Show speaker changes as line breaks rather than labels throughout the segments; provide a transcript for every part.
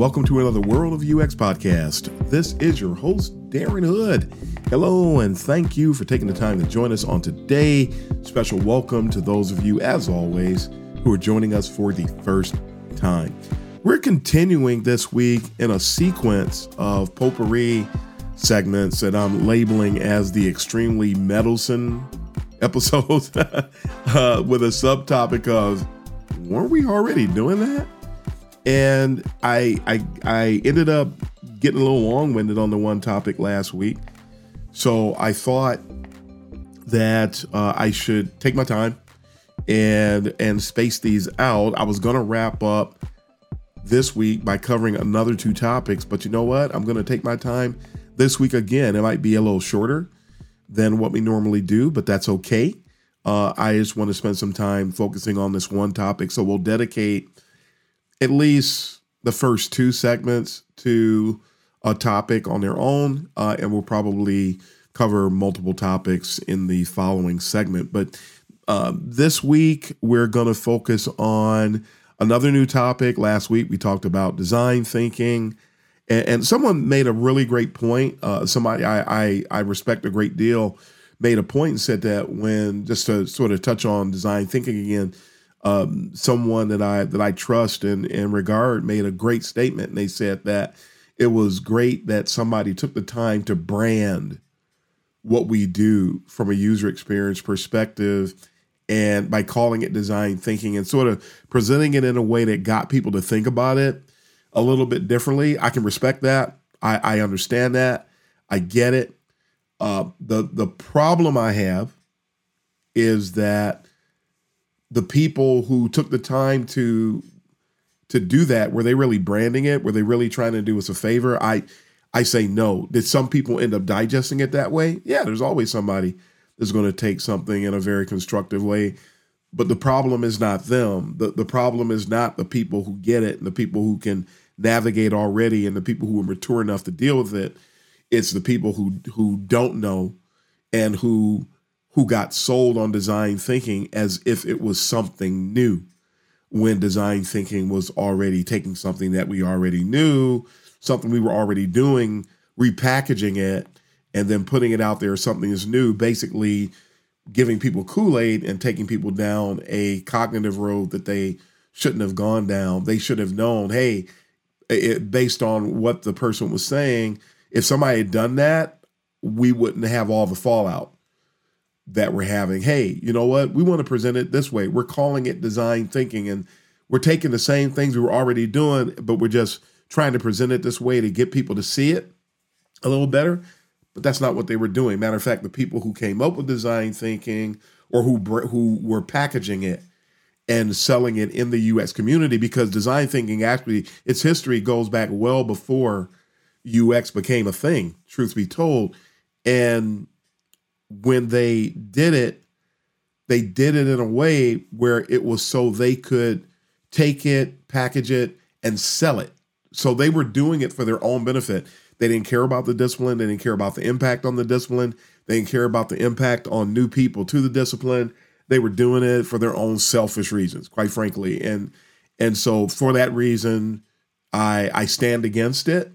Welcome to another World of UX podcast. This is your host, Darren Hood. Hello, and thank you for taking the time to join us on today. Special welcome to those of you, as always, who are joining us for the first time. We're continuing this week in a sequence of potpourri segments that I'm labeling as the extremely meddlesome episodes uh, with a subtopic of weren't we already doing that? And I I I ended up getting a little long-winded on the one topic last week. So I thought that uh, I should take my time and and space these out. I was gonna wrap up this week by covering another two topics, but you know what? I'm gonna take my time this week again. It might be a little shorter than what we normally do, but that's okay. Uh, I just want to spend some time focusing on this one topic, so we'll dedicate at least the first two segments to a topic on their own, uh, and we'll probably cover multiple topics in the following segment. But uh, this week, we're going to focus on another new topic. Last week, we talked about design thinking. And, and someone made a really great point. Uh, somebody I, I, I respect a great deal made a point and said that when, just to sort of touch on design thinking again, um, someone that I that I trust and, and regard made a great statement, and they said that it was great that somebody took the time to brand what we do from a user experience perspective and by calling it design thinking and sort of presenting it in a way that got people to think about it a little bit differently. I can respect that. I, I understand that. I get it. Uh, the the problem I have is that the people who took the time to to do that were they really branding it? Were they really trying to do us a favor? I i say no. Did some people end up digesting it that way? Yeah there's always somebody that's going to take something in a very constructive way but the problem is not them. The, the problem is not the people who get it and the people who can navigate already and the people who are mature enough to deal with it. It's the people who who don't know and who who got sold on design thinking as if it was something new when design thinking was already taking something that we already knew, something we were already doing, repackaging it, and then putting it out there as something is new, basically giving people Kool Aid and taking people down a cognitive road that they shouldn't have gone down. They should have known, hey, it, based on what the person was saying, if somebody had done that, we wouldn't have all the fallout that we're having. Hey, you know what? We want to present it this way. We're calling it design thinking, and we're taking the same things we were already doing, but we're just trying to present it this way to get people to see it a little better. But that's not what they were doing. Matter of fact, the people who came up with design thinking or who who were packaging it and selling it in the UX community, because design thinking actually its history goes back well before UX became a thing. Truth be told, and when they did it, they did it in a way where it was so they could take it, package it, and sell it. So they were doing it for their own benefit. They didn't care about the discipline. They didn't care about the impact on the discipline. They didn't care about the impact on new people to the discipline. They were doing it for their own selfish reasons, quite frankly. And and so for that reason, I I stand against it.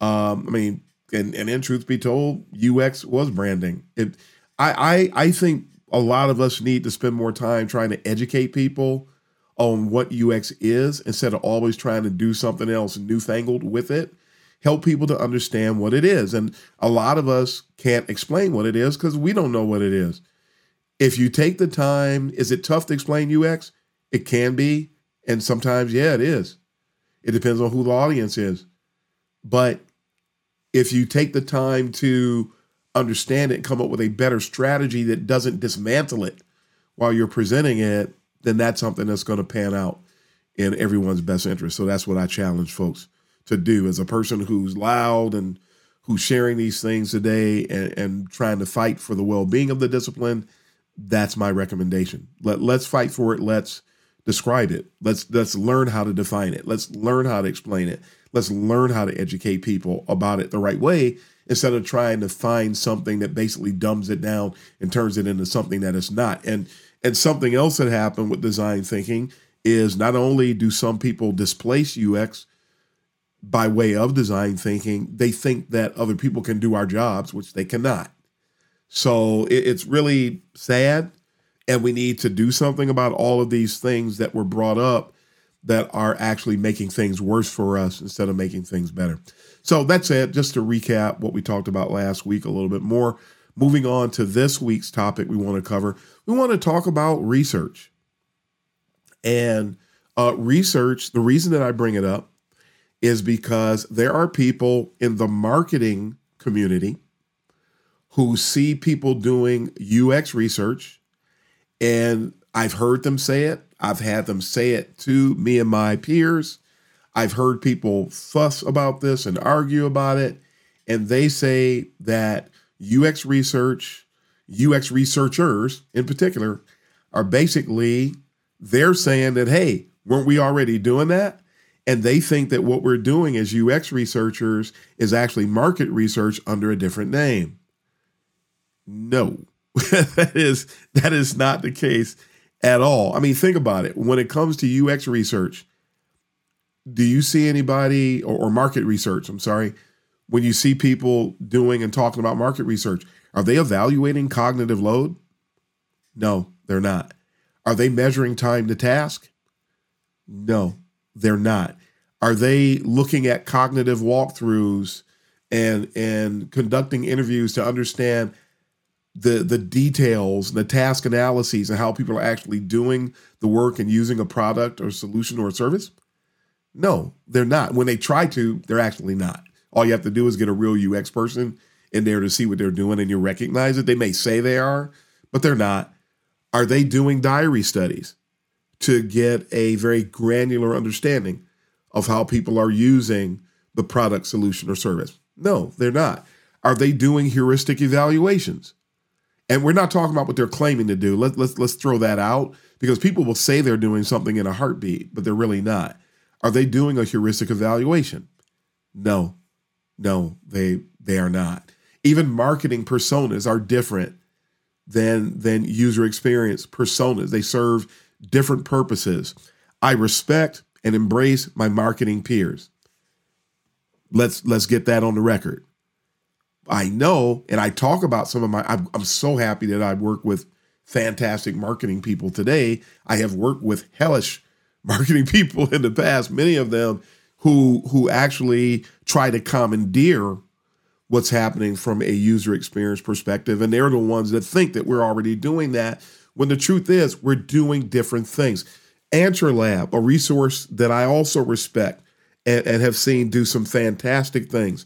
Um, I mean, and and in truth be told, UX was branding. It, I I I think a lot of us need to spend more time trying to educate people on what UX is instead of always trying to do something else newfangled with it. Help people to understand what it is. And a lot of us can't explain what it is because we don't know what it is. If you take the time, is it tough to explain UX? It can be. And sometimes, yeah, it is. It depends on who the audience is. But if you take the time to understand it and come up with a better strategy that doesn't dismantle it while you're presenting it, then that's something that's going to pan out in everyone's best interest. So that's what I challenge folks to do as a person who's loud and who's sharing these things today and, and trying to fight for the well-being of the discipline. That's my recommendation. Let let's fight for it. Let's describe it. Let's let's learn how to define it. Let's learn how to explain it. Let's learn how to educate people about it the right way instead of trying to find something that basically dumbs it down and turns it into something that it's not. And and something else that happened with design thinking is not only do some people displace UX by way of design thinking, they think that other people can do our jobs, which they cannot. So it, it's really sad. And we need to do something about all of these things that were brought up that are actually making things worse for us instead of making things better. So that's it. Just to recap what we talked about last week a little bit more. Moving on to this week's topic, we want to cover, we want to talk about research. And uh, research, the reason that I bring it up is because there are people in the marketing community who see people doing UX research, and I've heard them say it. I've had them say it to me and my peers. I've heard people fuss about this and argue about it. And they say that UX research, UX researchers in particular, are basically they're saying that, hey, weren't we already doing that? And they think that what we're doing as UX researchers is actually market research under a different name. No, that is that is not the case at all. I mean, think about it. When it comes to UX research, do you see anybody or, or market research? I'm sorry, when you see people doing and talking about market research, are they evaluating cognitive load? No, they're not. Are they measuring time to task? No, they're not. Are they looking at cognitive walkthroughs and and conducting interviews to understand the the details, the task analyses, and how people are actually doing the work and using a product or solution or service? No, they're not. When they try to, they're actually not. All you have to do is get a real UX person in there to see what they're doing and you recognize it. They may say they are, but they're not. Are they doing diary studies to get a very granular understanding of how people are using the product, solution, or service? No, they're not. Are they doing heuristic evaluations? And we're not talking about what they're claiming to do. Let, let's let's throw that out because people will say they're doing something in a heartbeat, but they're really not. Are they doing a heuristic evaluation? No, no, they they are not. Even marketing personas are different than than user experience personas. They serve different purposes. I respect and embrace my marketing peers. Let's let's get that on the record. I know, and I talk about some of my. I'm, I'm so happy that I work with fantastic marketing people today. I have worked with hellish marketing people in the past, many of them who who actually try to commandeer what's happening from a user experience perspective. And they're the ones that think that we're already doing that when the truth is we're doing different things. AnswerLab, a resource that I also respect and, and have seen do some fantastic things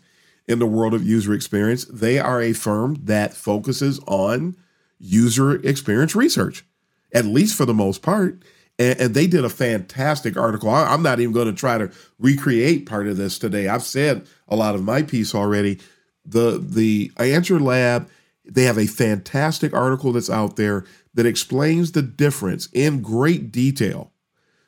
in the world of user experience. They are a firm that focuses on user experience research, at least for the most part. And, and they did a fantastic article. I, I'm not even going to try to recreate part of this today. I've said a lot of my piece already. The the AnswerLab, they have a fantastic article that's out there that explains the difference in great detail,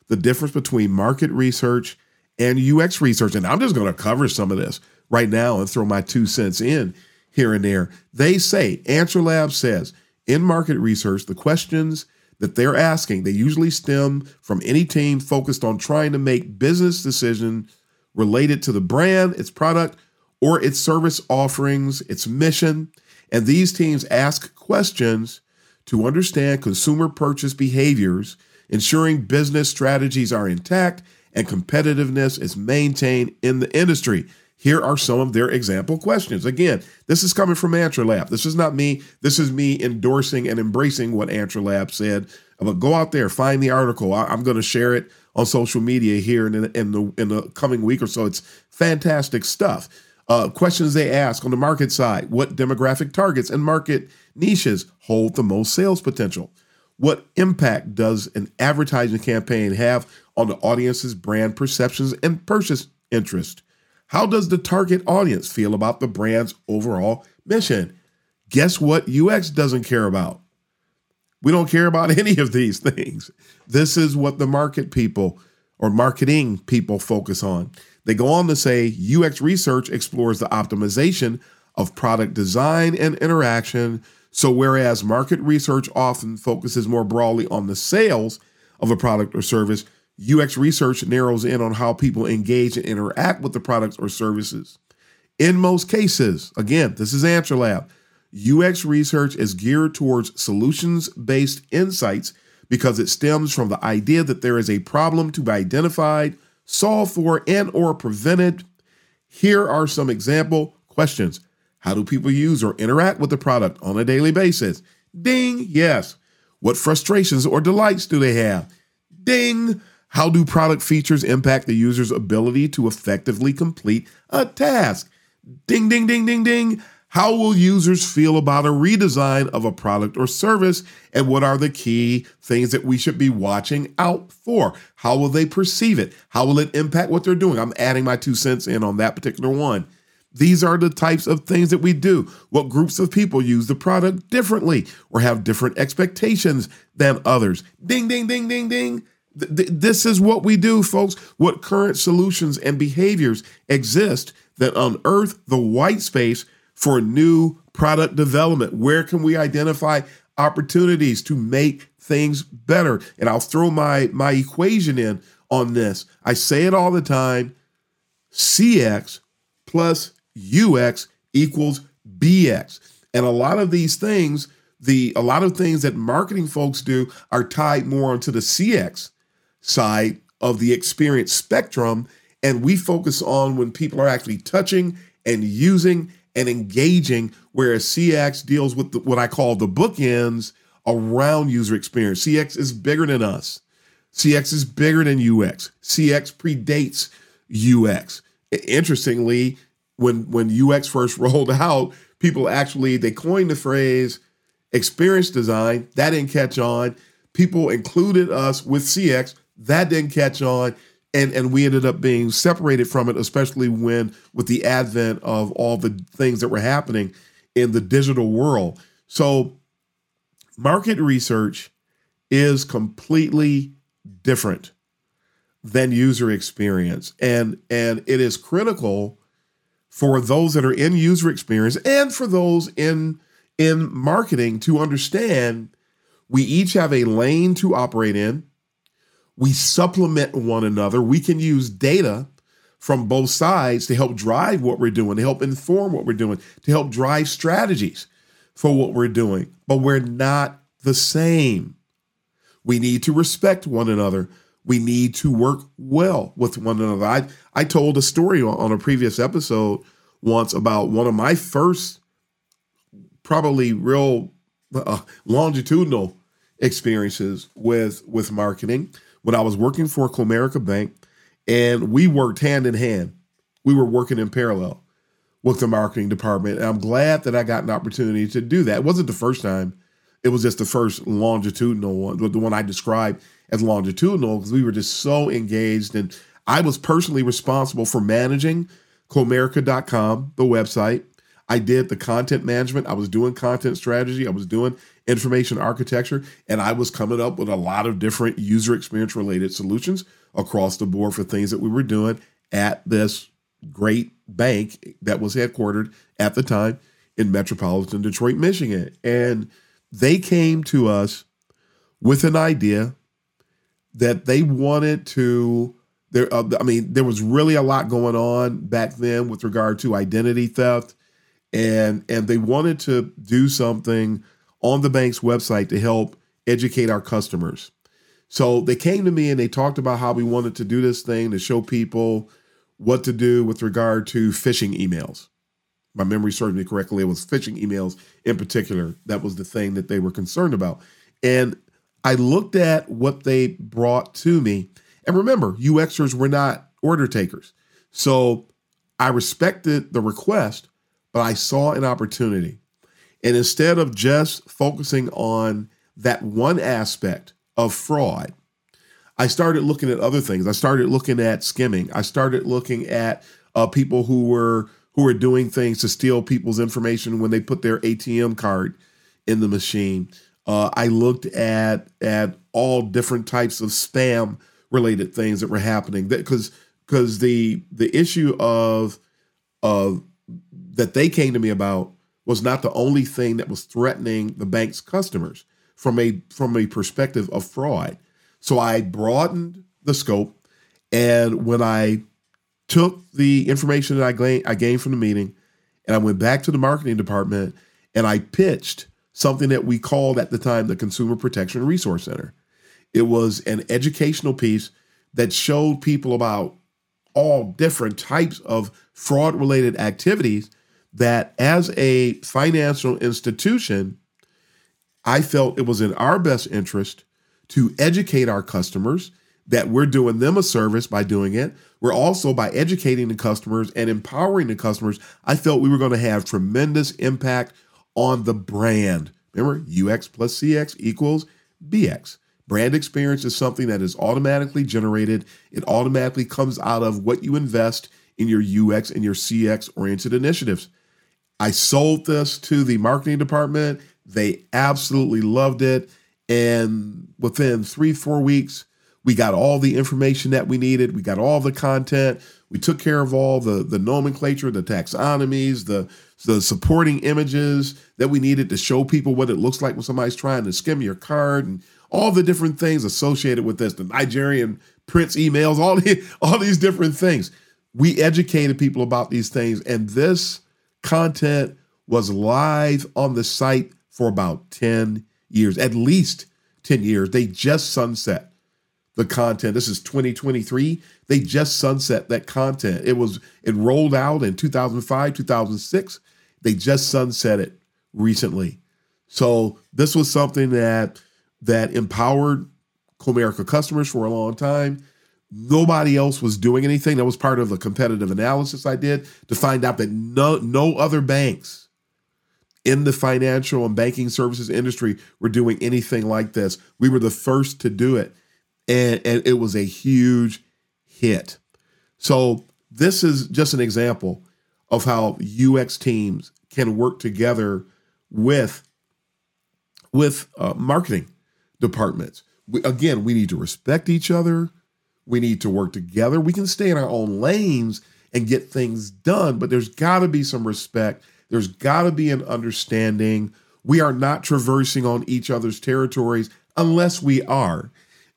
the difference between market research and UX research. And I'm just going to cover some of this right now and throw my two cents in here and there. They say, AnswerLab says, in market research, the questions that they're asking, they usually stem from any team focused on trying to make business decisions related to the brand, its product, or its service offerings, its mission. And these teams ask questions to understand consumer purchase behaviors, ensuring business strategies are intact and competitiveness is maintained in the industry. Here are some of their example questions. Again, this is coming from AnswerLab. This is not me. This is me endorsing and embracing what AnswerLab said. But go out there, find the article. I, am going to share it on social media here in the, in the in the coming week or so. It's fantastic stuff. Uh, questions they ask on the market side: What demographic targets and market niches hold the most sales potential? What impact does an advertising campaign have on the audience's brand perceptions and purchase interest? How does the target audience feel about the brand's overall mission? Guess what UX doesn't care about? We don't care about any of these things. This is what the market people or marketing people focus on. They go on to say UX research explores the optimization of product design and interaction. So, whereas market research often focuses more broadly on the sales of a product or service, UX research narrows in on how people engage and interact with the products or services. In most cases, again, this is AnswerLab, UX research is geared towards solutions based insights because it stems from the idea that there is a problem to be identified, solved for, and or prevented. Here are some example questions. How do people use or interact with the product on a daily basis? Ding, yes. What frustrations or delights do they have? Ding. How do product features impact the user's ability to effectively complete a task? Ding, ding, ding, ding, ding. How will users feel about a redesign of a product or service? And what are the key things that we should be watching out for? How will they perceive it? How will it impact what they're doing? I'm adding my two cents in on that particular one. These are the types of things that we do. What groups of people use the product differently or have different expectations than others? Ding, ding, ding, ding, ding. Th- this is what we do, folks. What current solutions and behaviors exist that unearth the white space for new product development? Where can we identify opportunities to make things better? And I'll throw my my equation in on this. I say it all the time. CX plus UX equals BX. And a lot of these things, the a lot of things that marketing folks do are tied more onto the CX side of the experience spectrum and we focus on when people are actually touching and using and engaging, whereas CX deals with the, what I call the bookends around user experience. CX is bigger than us. CX is bigger than UX. CX predates UX. Interestingly, when when UX first rolled out, people actually they coined the phrase experience design. That didn't catch on. People included us with CX. That didn't catch on and and we ended up being separated from it especially when with the advent of all the things that were happening in the digital world. So market research is completely different than user experience and and it is critical for those that are in user experience and for those in in marketing to understand we each have a lane to operate in we supplement one another. We can use data from both sides to help drive what we're doing, to help inform what we're doing, to help drive strategies for what we're doing. But we're not the same. We need to respect one another. We need to work well with one another. I, I told a story on a previous episode once about one of my first, probably real uh, longitudinal experiences with with marketing when I was working for Comerica Bank, and we worked hand in hand. We were working in parallel with the marketing department. And I'm glad that I got an opportunity to do that. It wasn't the first time. It was just the first longitudinal one, the one I described as longitudinal, because we were just so engaged. And I was personally responsible for managing Comerica.com, the website. I did the content management. I was doing content strategy. I was doing information architecture, and I was coming up with a lot of different user experience related solutions across the board for things that we were doing at this great bank that was headquartered at the time in metropolitan Detroit, Michigan. And they came to us with an idea that they wanted to there uh, I mean there was really a lot going on back then with regard to identity theft and and they wanted to do something on the bank's website to help educate our customers. So they came to me and they talked about how we wanted to do this thing to show people what to do with regard to phishing emails. My memory serves me correctly. It was phishing emails in particular. That was the thing that they were concerned about. And I looked at what they brought to me. And remember, UXers were not order takers. So I respected the request, but I saw an opportunity. And instead of just focusing on that one aspect of fraud, I started looking at other things. I started looking at skimming. I started looking at uh, people who were who were doing things to steal people's information when they put their ATM card in the machine. Uh, I looked at at all different types of spam related things that were happening. Because because the the issue of of that they came to me about was not the only thing that was threatening the bank's customers from a from a perspective of fraud. So I broadened the scope, and when I took the information that I gained, I gained from the meeting, and I went back to the marketing department and I pitched something that we called at the time the Consumer Protection Resource Center. It was an educational piece that showed people about all different types of fraud related activities that as a financial institution, I felt it was in our best interest to educate our customers that we're doing them a service by doing it. We're also by educating the customers and empowering the customers. I felt we were going to have tremendous impact on the brand. Remember, UX plus CX equals BX. Brand experience is something that is automatically generated. It automatically comes out of what you invest in your UX and your CX oriented initiatives. I sold this to the marketing department. They absolutely loved it. And within three, four weeks, we got all the information that we needed. We got all the content. We took care of all the, the nomenclature, the taxonomies, the, the supporting images that we needed to show people what it looks like when somebody's trying to skim your card and all the different things associated with this, the Nigerian prince emails, all, the, all these different things. We educated people about these things, and this content was live on the site for about 10 years, at least 10 years. They just sunset the content. This is 2023. They just sunset that content. It was it rolled out in 2005, 2006. They just sunset it recently. So this was something that that empowered Comerica customers for a long time. Nobody else was doing anything. That was part of the competitive analysis I did to find out that no no other banks in the financial and banking services industry were doing anything like this. We were the first to do it. And, and it was a huge hit. So this is just an example of how UX teams can work together with with uh, marketing departments. We, again, we need to respect each other. We need to work together. We can stay in our own lanes and get things done, but there's got to be some respect. There's got to be an understanding. We are not traversing on each other's territories unless we are.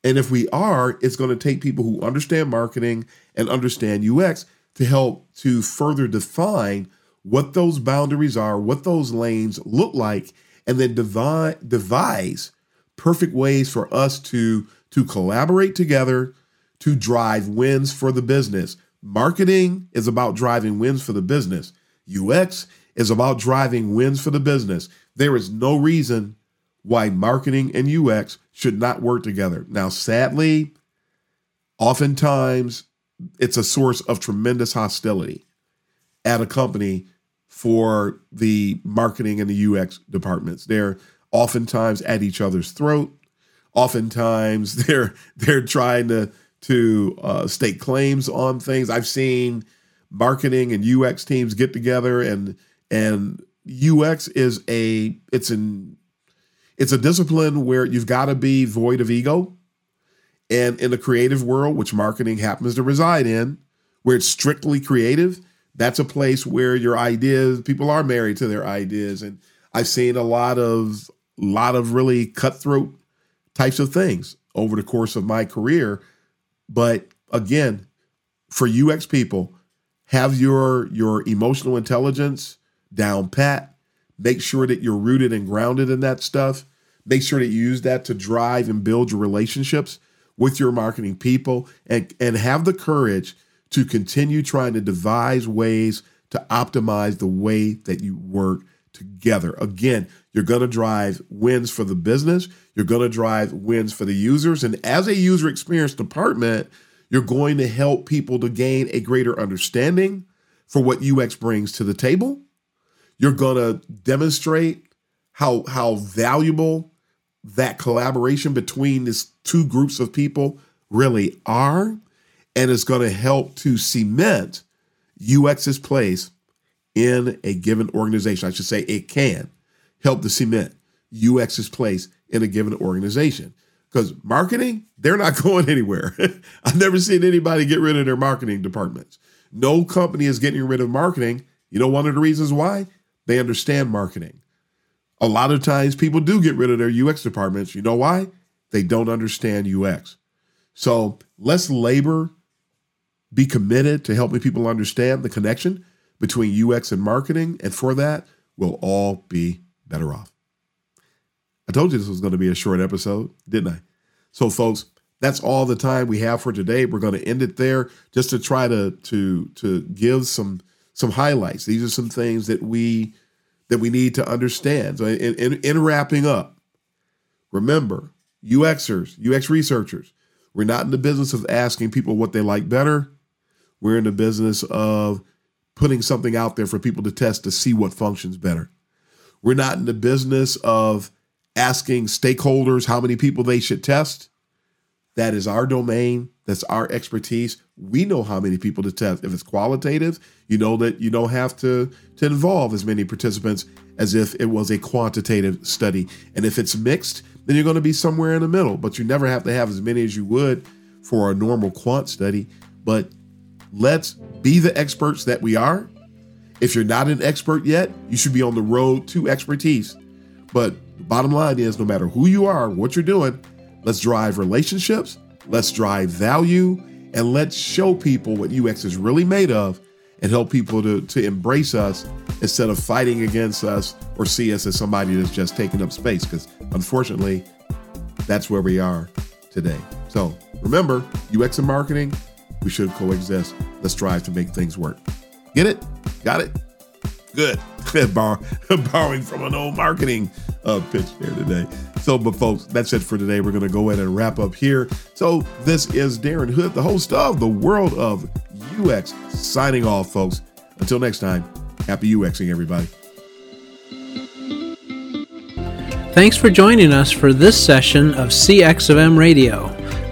And if we are, it's going to take people who understand marketing and understand UX to help to further define what those boundaries are, what those lanes look like, and then devise, devise perfect ways for us to to collaborate together to drive wins for the business. Marketing is about driving wins for the business. UX is about driving wins for the business. There is no reason why marketing and UX should not work together. Now, sadly, oftentimes it's a source of tremendous hostility at a company for the marketing and the UX departments. They're oftentimes at each other's throat. Oftentimes they're they're trying to to uh, stake claims on things. I've seen marketing and UX teams get together and and UX is a it's an it's a discipline where you've got to be void of ego. And in the creative world, which marketing happens to reside in, where it's strictly creative, that's a place where your ideas, people are married to their ideas. And I've seen a lot of lot of really cutthroat types of things over the course of my career. But again, for UX people, have your your emotional intelligence down pat. Make sure that you're rooted and grounded in that stuff. Make sure that you use that to drive and build your relationships with your marketing people and, and have the courage to continue trying to devise ways to optimize the way that you work together. Again, you're going to drive wins for the business, you're going to drive wins for the users. And as a user experience department, you're going to help people to gain a greater understanding for what UX brings to the table. You're going to demonstrate how, how valuable that collaboration between these two groups of people really are. And it's going to help to cement UX's place in a given organization. I should say it can help to cement UX's place in a given organization. Because marketing, they're not going anywhere. I've never seen anybody get rid of their marketing departments. No company is getting rid of marketing. You know, one of the reasons why? They understand marketing. A lot of times people do get rid of their UX departments. You know why? They don't understand UX. So let's labor, be committed to helping people understand the connection between UX and marketing. And for that, we'll all be better off. I told you this was going to be a short episode, didn't I? So, folks, that's all the time we have for today. We're going to end it there just to try to to to give some some highlights. These are some things that we that we need to understand. So, in, in, in wrapping up, remember, UXers, UX researchers, we're not in the business of asking people what they like better. We're in the business of putting something out there for people to test to see what functions better. We're not in the business of asking stakeholders how many people they should test. That is our domain. That's our expertise. We know how many people to test. If it's qualitative, you know that you don't have to, to involve as many participants as if it was a quantitative study. And if it's mixed, then you're going to be somewhere in the middle. But you never have to have as many as you would for a normal quant study. But let's be the experts that we are. If you're not an expert yet, you should be on the road to expertise. But the bottom line is no matter who you are, what you're doing, let's drive relationships, let's drive value, and let's show people what UX is really made of and help people to, to embrace us instead of fighting against us or see us as somebody that's just taking up space. Because unfortunately, that's where we are today. So remember, UX and marketing, we should coexist. Let's strive to make things work. Get it? Got it? Good. Borrow, borrowing from an old marketing uh, pitch there today. So, but folks, that's it for today. We're going to go ahead and wrap up here. So, this is Darren Hood, the host of The World of UX, signing off, folks. Until next time, happy UXing, everybody.
Thanks for joining us for this session of CX of M Radio.